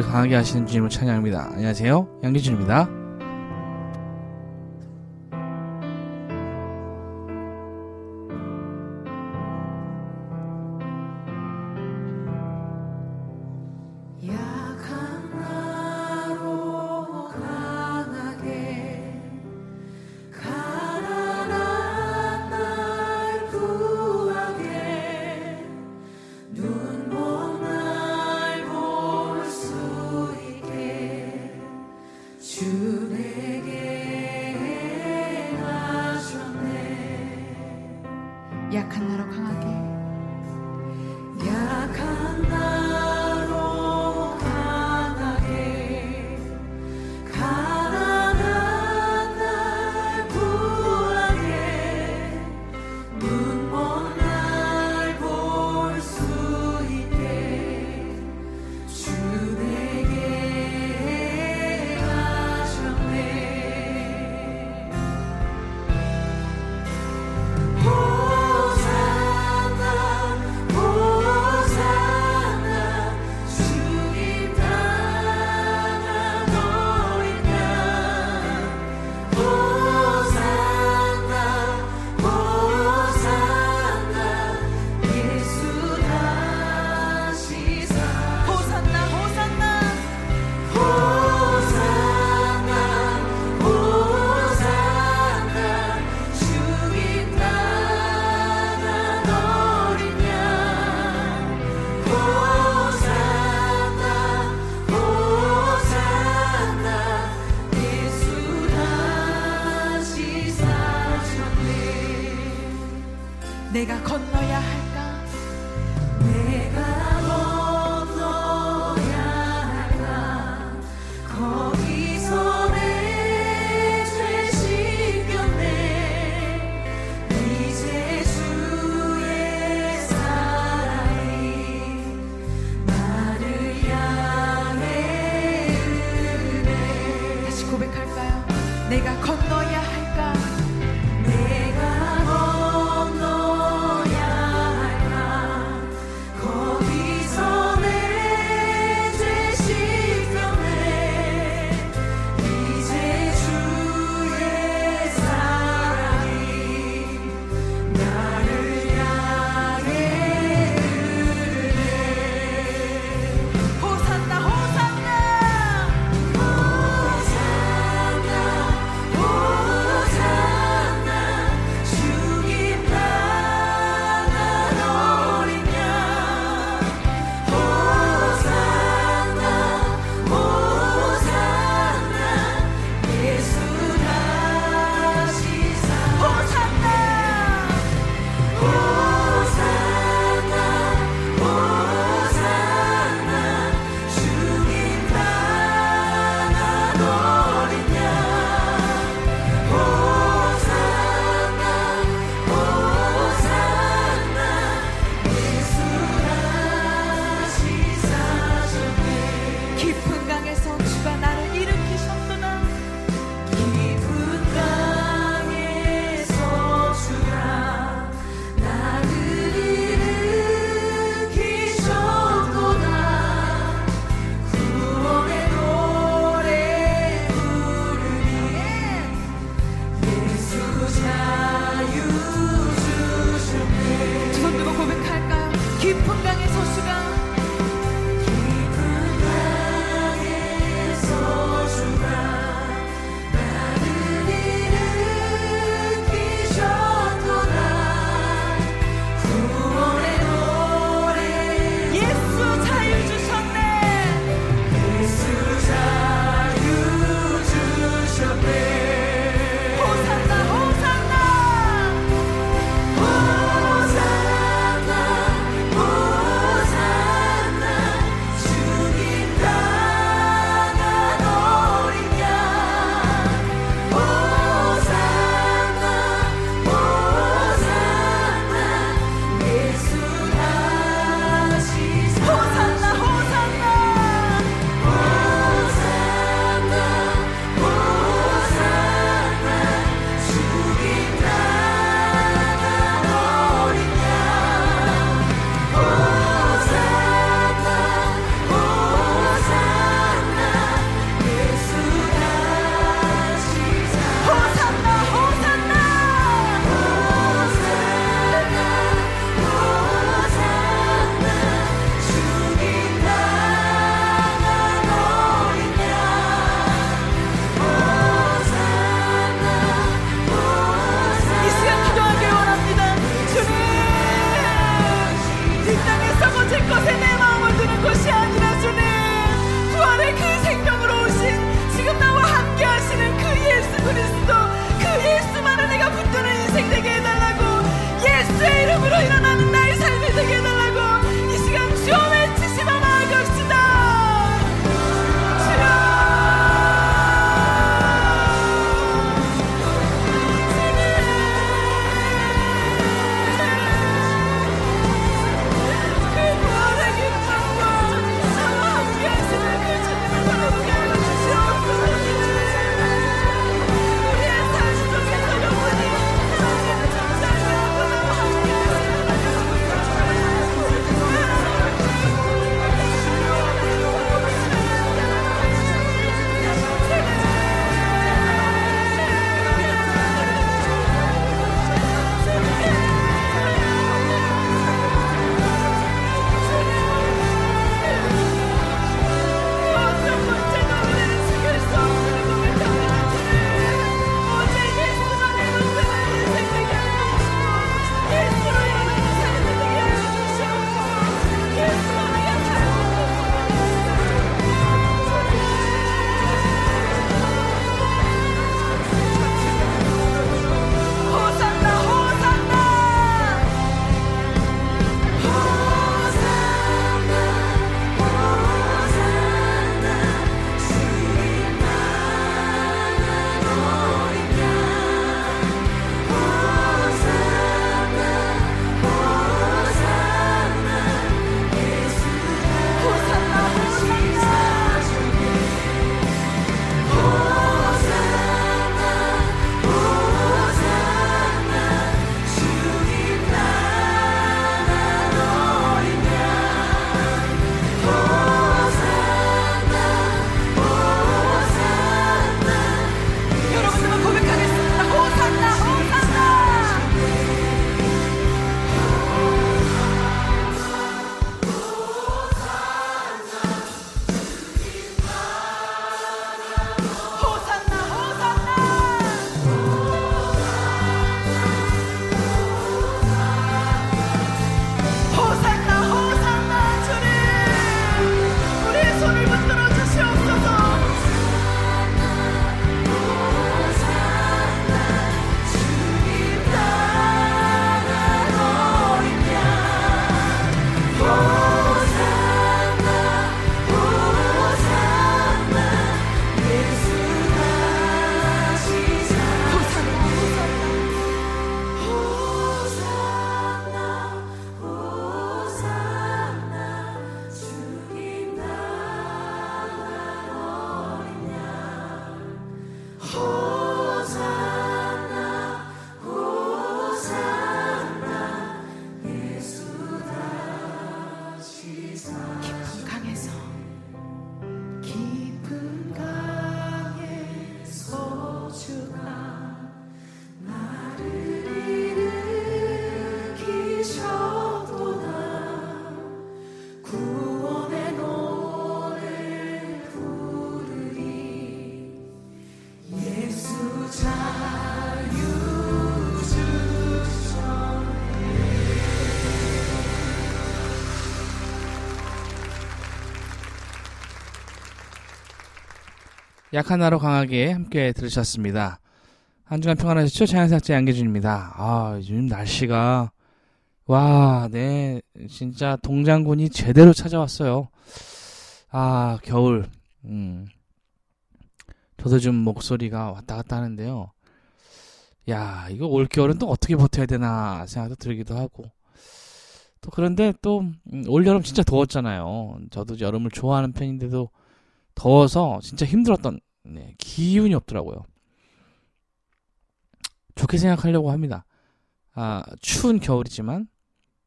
우리를 강하게 하시는 주님을 찬양합니다. 안녕하세요. 양기준입니다. 약한 나로 강하게 함께 들으셨습니다. 한 주간 평안하셨죠? 차영삭제 양계준입니다. 아, 요즘 날씨가, 와, 네, 진짜 동장군이 제대로 찾아왔어요. 아, 겨울, 음. 저도 좀 목소리가 왔다 갔다 하는데요. 야, 이거 올겨울은 또 어떻게 버텨야 되나 생각도 들기도 하고. 또 그런데 또, 음, 올여름 진짜 더웠잖아요. 저도 여름을 좋아하는 편인데도 더워서 진짜 힘들었던, 네, 기운이 없더라고요. 좋게 생각하려고 합니다. 아, 추운 겨울이지만,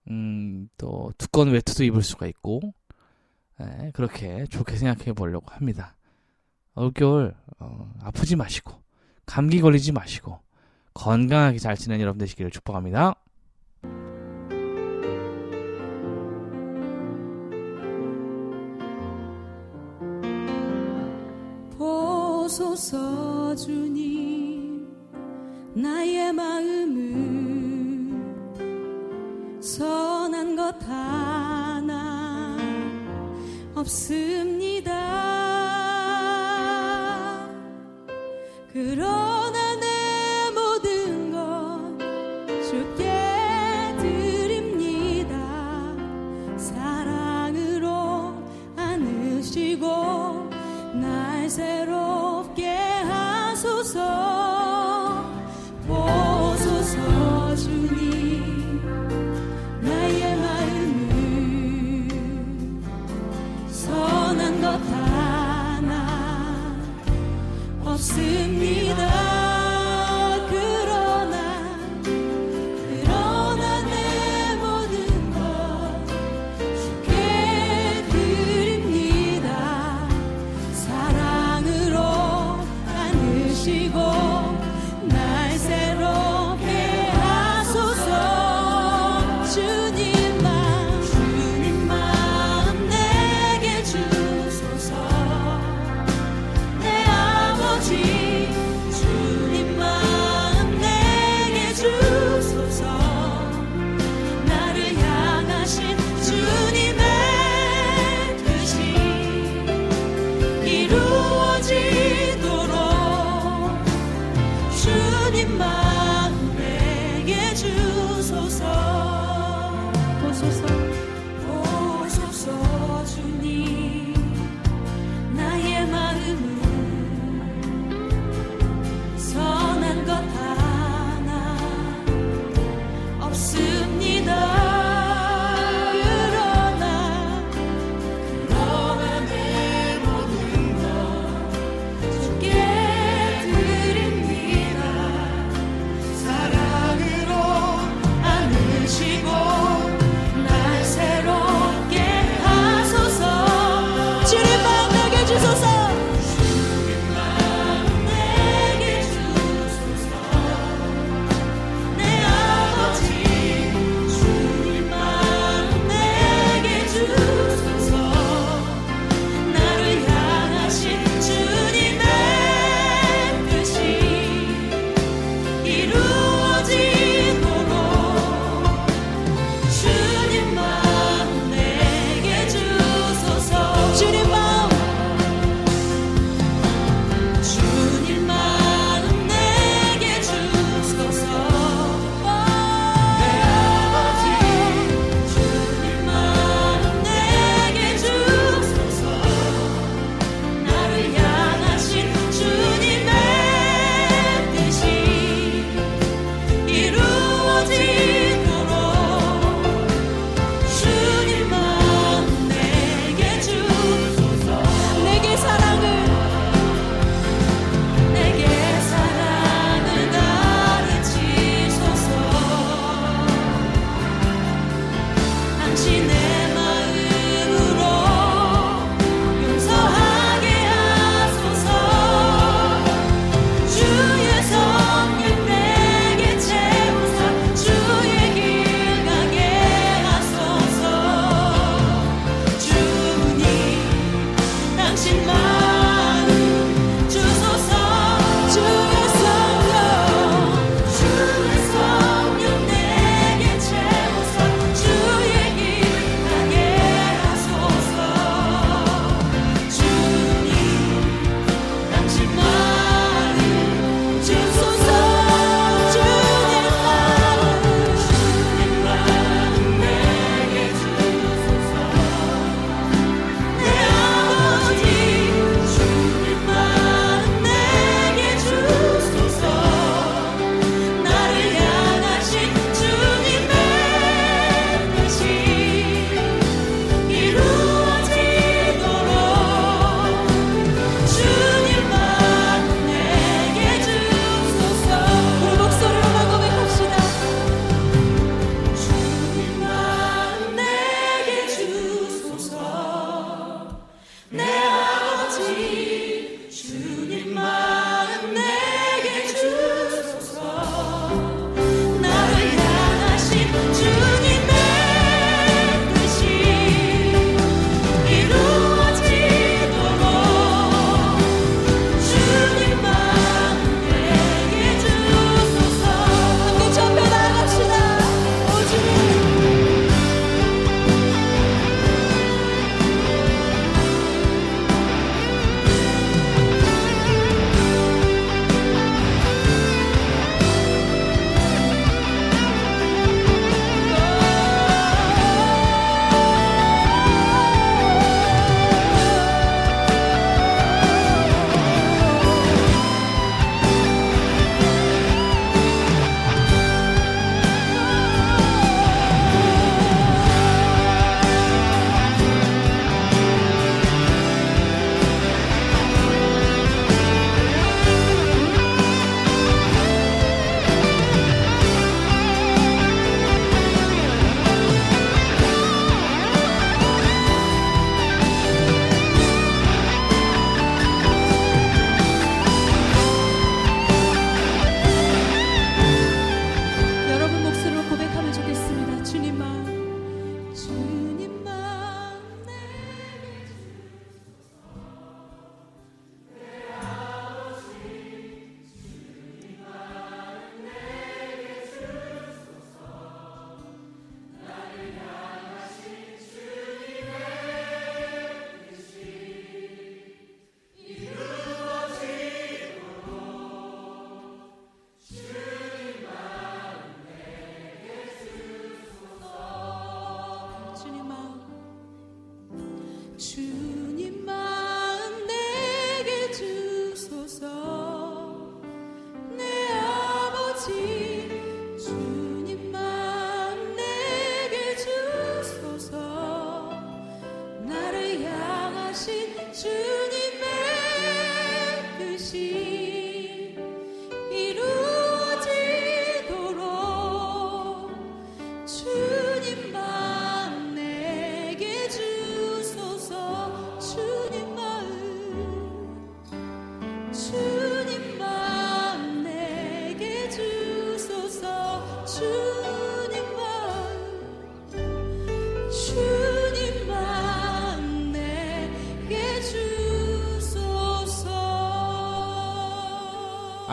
음, 또 두꺼운 외투도 입을 수가 있고, 네, 그렇게 좋게 생각해 보려고 합니다. 올겨울, 어, 아프지 마시고, 감기 걸리지 마시고, 건강하게 잘 지내는 여러분 되시기를 축복합니다. 주님 나의 마음을 선한 것 하나 없습니다. 그러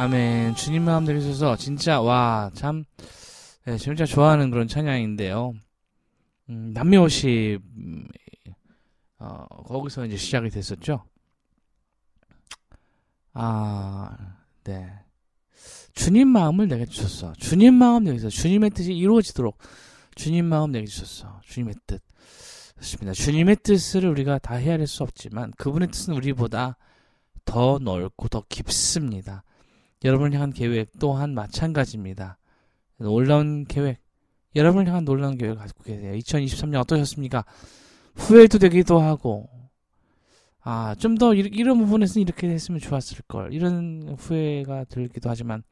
아멘. 주님 마음 주셔서 진짜 와참 네, 진짜 좋아하는 그런 찬양인데요. 음, 남미옷이 음, 어, 거기서 이제 시작이 됐었죠. 아, 네. 주님 마음을 내게 주셨어. 주님 마음 내게 주셨어. 주님의 뜻이 이루어지도록 주님 마음 내게 주셨어. 주님의 뜻. 그렇습니다. 주님의 뜻을 우리가 다 헤아릴 수 없지만 그분의 뜻은 우리보다 더 넓고 더 깊습니다. 여러분을 향한 계획 또한 마찬가지입니다. 놀라운 계획, 여러분을 향한 놀라운 계획을 가지고 계세요. 2023년 어떠셨습니까? 후회도 되기도 하고, 아, 좀 더 이런 부분에서는 이렇게 했으면 좋았을 걸. 이런 후회가 들기도 하지만,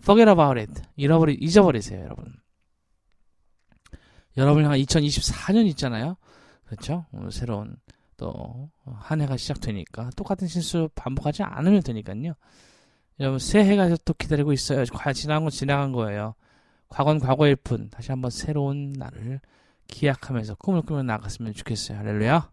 forget about it. 잃어버리, 잊어버리세요, 여러분. 여러분을 향한 2024년 있잖아요. 그렇죠? 어, 새로운 또 한 해가 시작되니까 똑같은 실수 반복하지 않으면 되니까요. 여러분 새해가 또 기다리고 있어요. 지나간 건 지나간 거예요. 과거는 과거일 뿐 다시 한번 새로운 날을 기약하면서 꿈을 꾸며 나갔으면 좋겠어요. 할렐루야.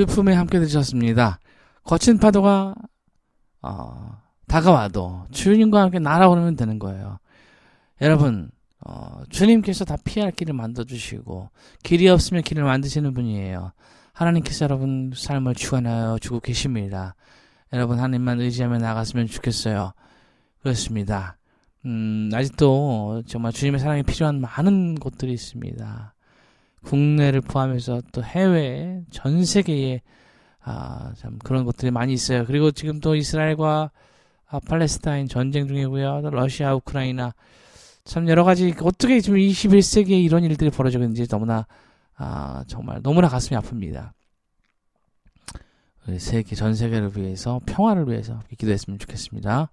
주품에 함께 드셨습니다. 거친 파도가 어, 다가와도 주님과 함께 날아오르면 되는 거예요. 여러분, 어, 주님께서 다 피할 길을 만들어 주시고 길이 없으면 길을 만드시는 분이에요. 하나님께서 여러분 삶을 주관하여 주고 계십니다. 여러분 하나님만 의지하며 나갔으면 좋겠어요. 그렇습니다. 음, 아직도 정말 주님의 사랑이 필요한 많은 곳들이 있습니다. 국내를 포함해서 또 해외, 전 세계에 아, 참 그런 것들이 많이 있어요. 그리고 지금 또 이스라엘과 아, 팔레스타인 전쟁 중이고요. 또 러시아, 우크라이나 참 여러 가지 어떻게 지금 21세기에 이런 일들이 벌어지고 있는지 너무나 아, 정말 너무나 가슴이 아픕니다. 우리 세계 전 세계를 위해서 평화를 위해서 기도했으면 좋겠습니다.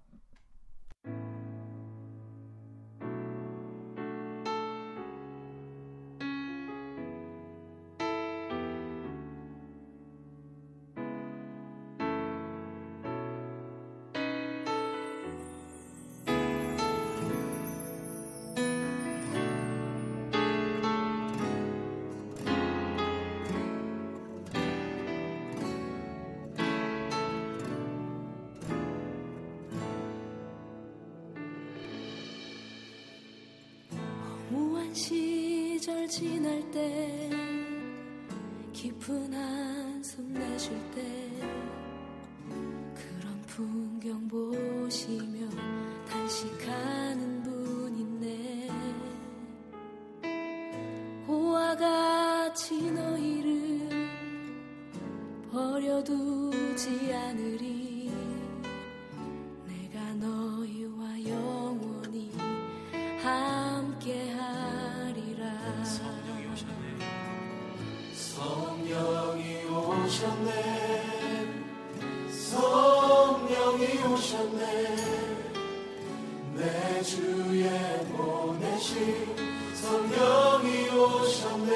성령이 오셨네.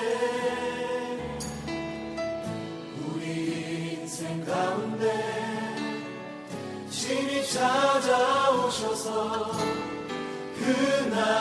우리 인생 가운데 신이 찾아오셔서 그날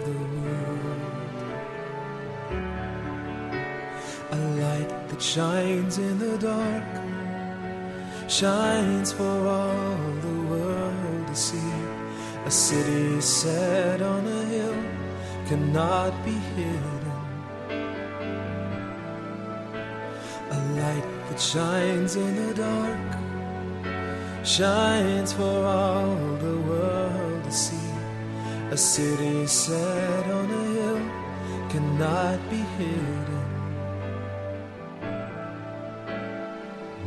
shines in the dark, shines for all the world to see. A city set on a hill cannot be hidden. A light that shines in the dark shines for all the world to see. A city set on a hill cannot be hidden.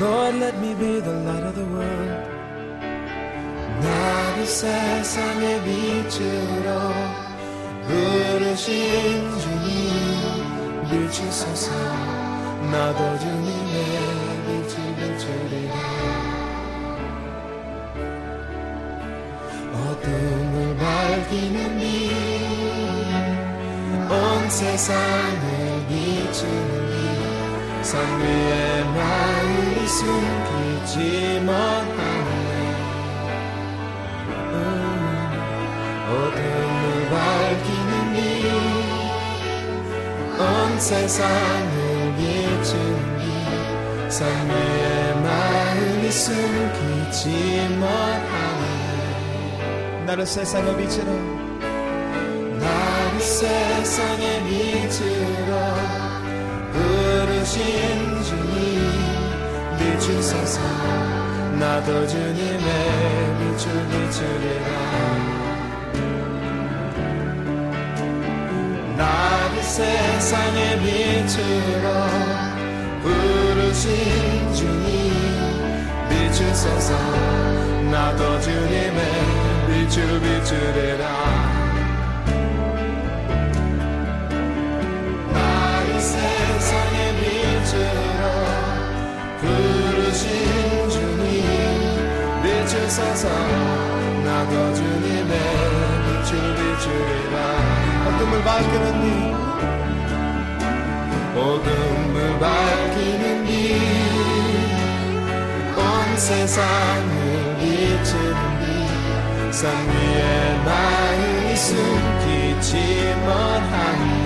Lord let me be the light of the world. 나를 세상의 빛으로 부르신 주님 비추소서 나도 주님의 빛을 비추리라 어둠을 밝히는 빛온 세상을 비추는 빛 산 위에 마음이 숨기지 못하네. 어둠을 밝히는 빛온 세상을 비추는 빛산 위에 마음이 숨기지 못하네. 나를 세상의 빛으로 나를 세상의 빛으로 부르신 주님 비추소서 나도 주님의 빛을 비추리라. 나를 세상의 빛으로 부르신 주님 비추소서 나도 주님의 빛을 비추리라 부르신 주님 비추소서 나도 주님의 빛을 비추리라. 어둠을 밝히는 빛 어둠을 밝히는 빛온 세상을 비추는 빛산 위에 나의 숨기지 못하네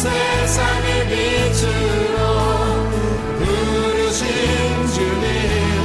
세상의 빛으로 부르신 주님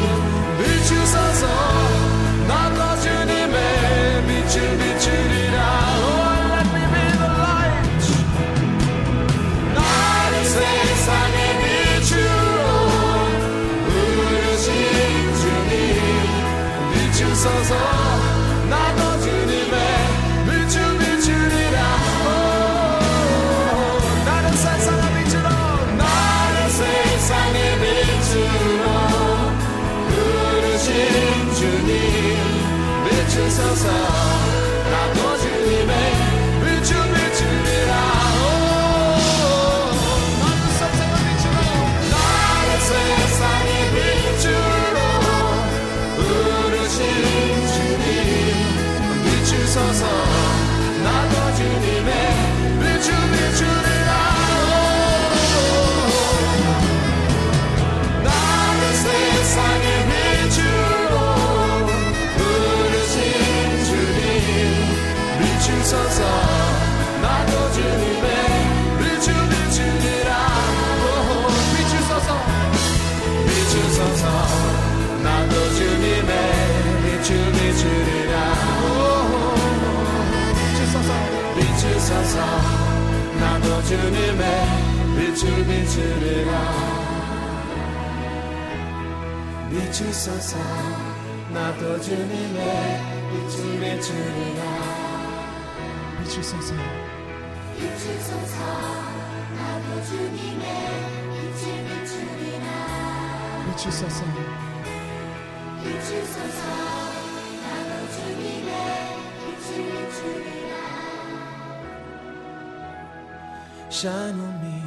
Shine on me,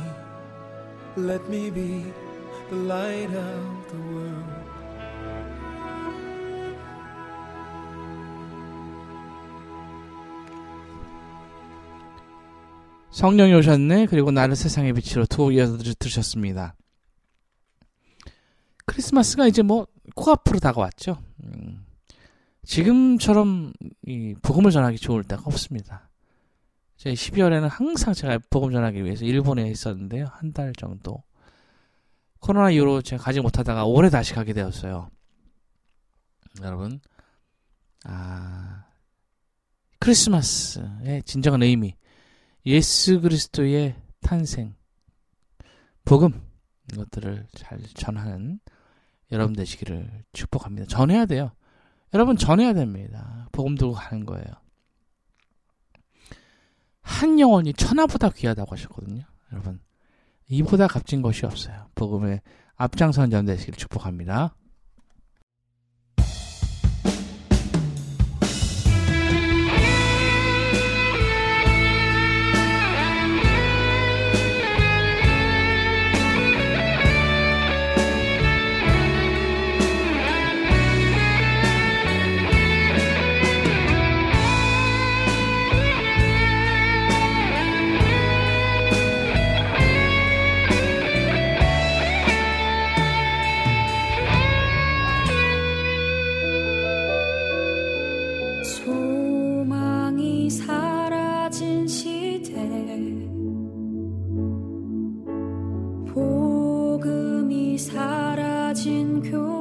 let me be the light of the world. 성령이 오셨네. 그리고 나를 세상의 빛으로 두 이어서 들- 들으셨습니다. 크리스마스가 이제 뭐 코앞으로 다가왔죠. 음, 지금처럼 이 복음을 전하기 좋을 때가 없습니다. 제 12월에는 항상 제가 복음 전하기 위해서 일본에 있었는데요. 한 달 정도. 코로나 이후로 제가 가지 못하다가 올해 다시 가게 되었어요. 여러분, 아, 크리스마스의 진정한 의미, 예수 그리스도의 탄생, 복음 이것들을 잘 전하는 여러분 되시기를 축복합니다. 전해야 돼요. 여러분 전해야 됩니다. 복음 들고 가는 거예요. 한 영혼이 천하보다 귀하다고 하셨거든요. 여러분 이보다 값진 것이 없어요. 복음의 앞장선 점 되시기를 축복합니다. 사라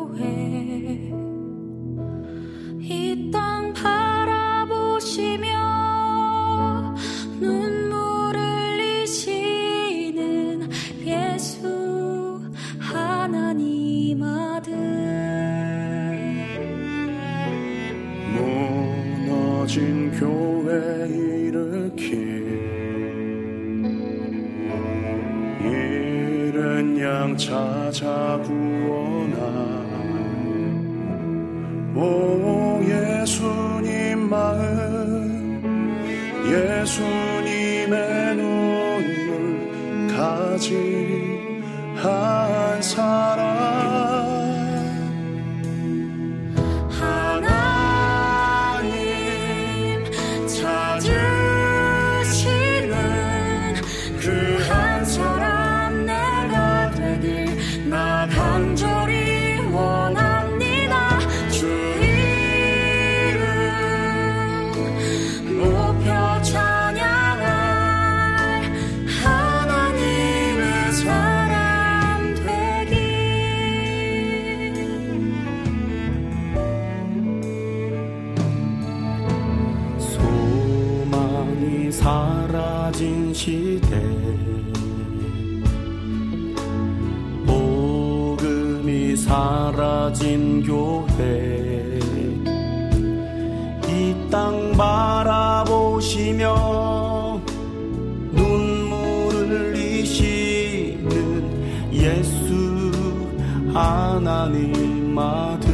하나님 아들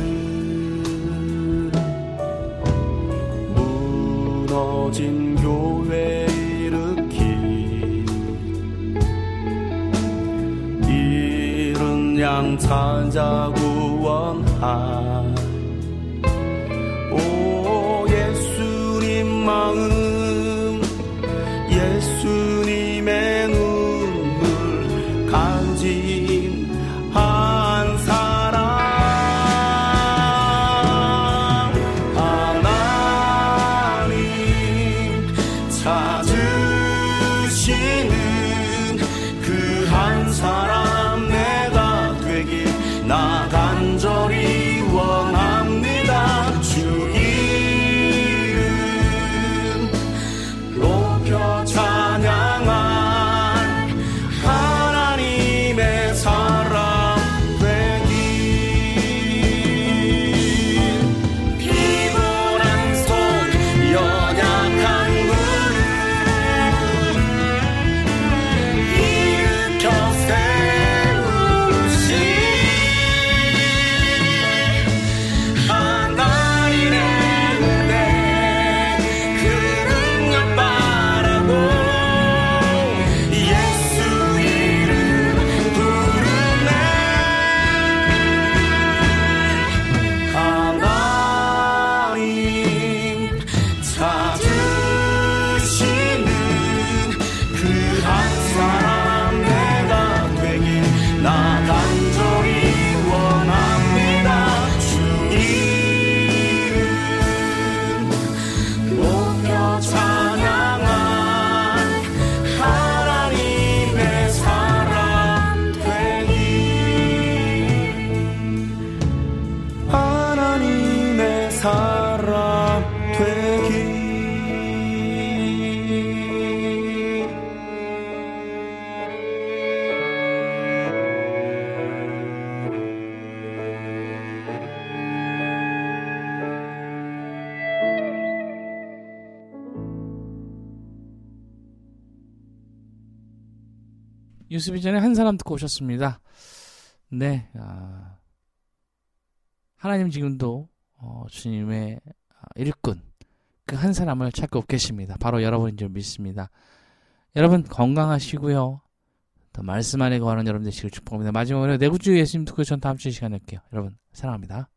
무너진 교회 일으키 잃은 양 찾아고 뉴스 비전에 한 사람 듣고 오셨습니다. 네, 아, 하나님 지금도 어, 주님의 아, 일꾼 그 한 사람을 찾고 계십니다. 바로 여러분인 줄 믿습니다. 여러분 건강하시고요. 또 말씀 안에 거하는 여러분 되시길 축복합니다. 마지막으로 내구주 예수님 듣고 전 다음 주에 시간 낼게요. 여러분 사랑합니다.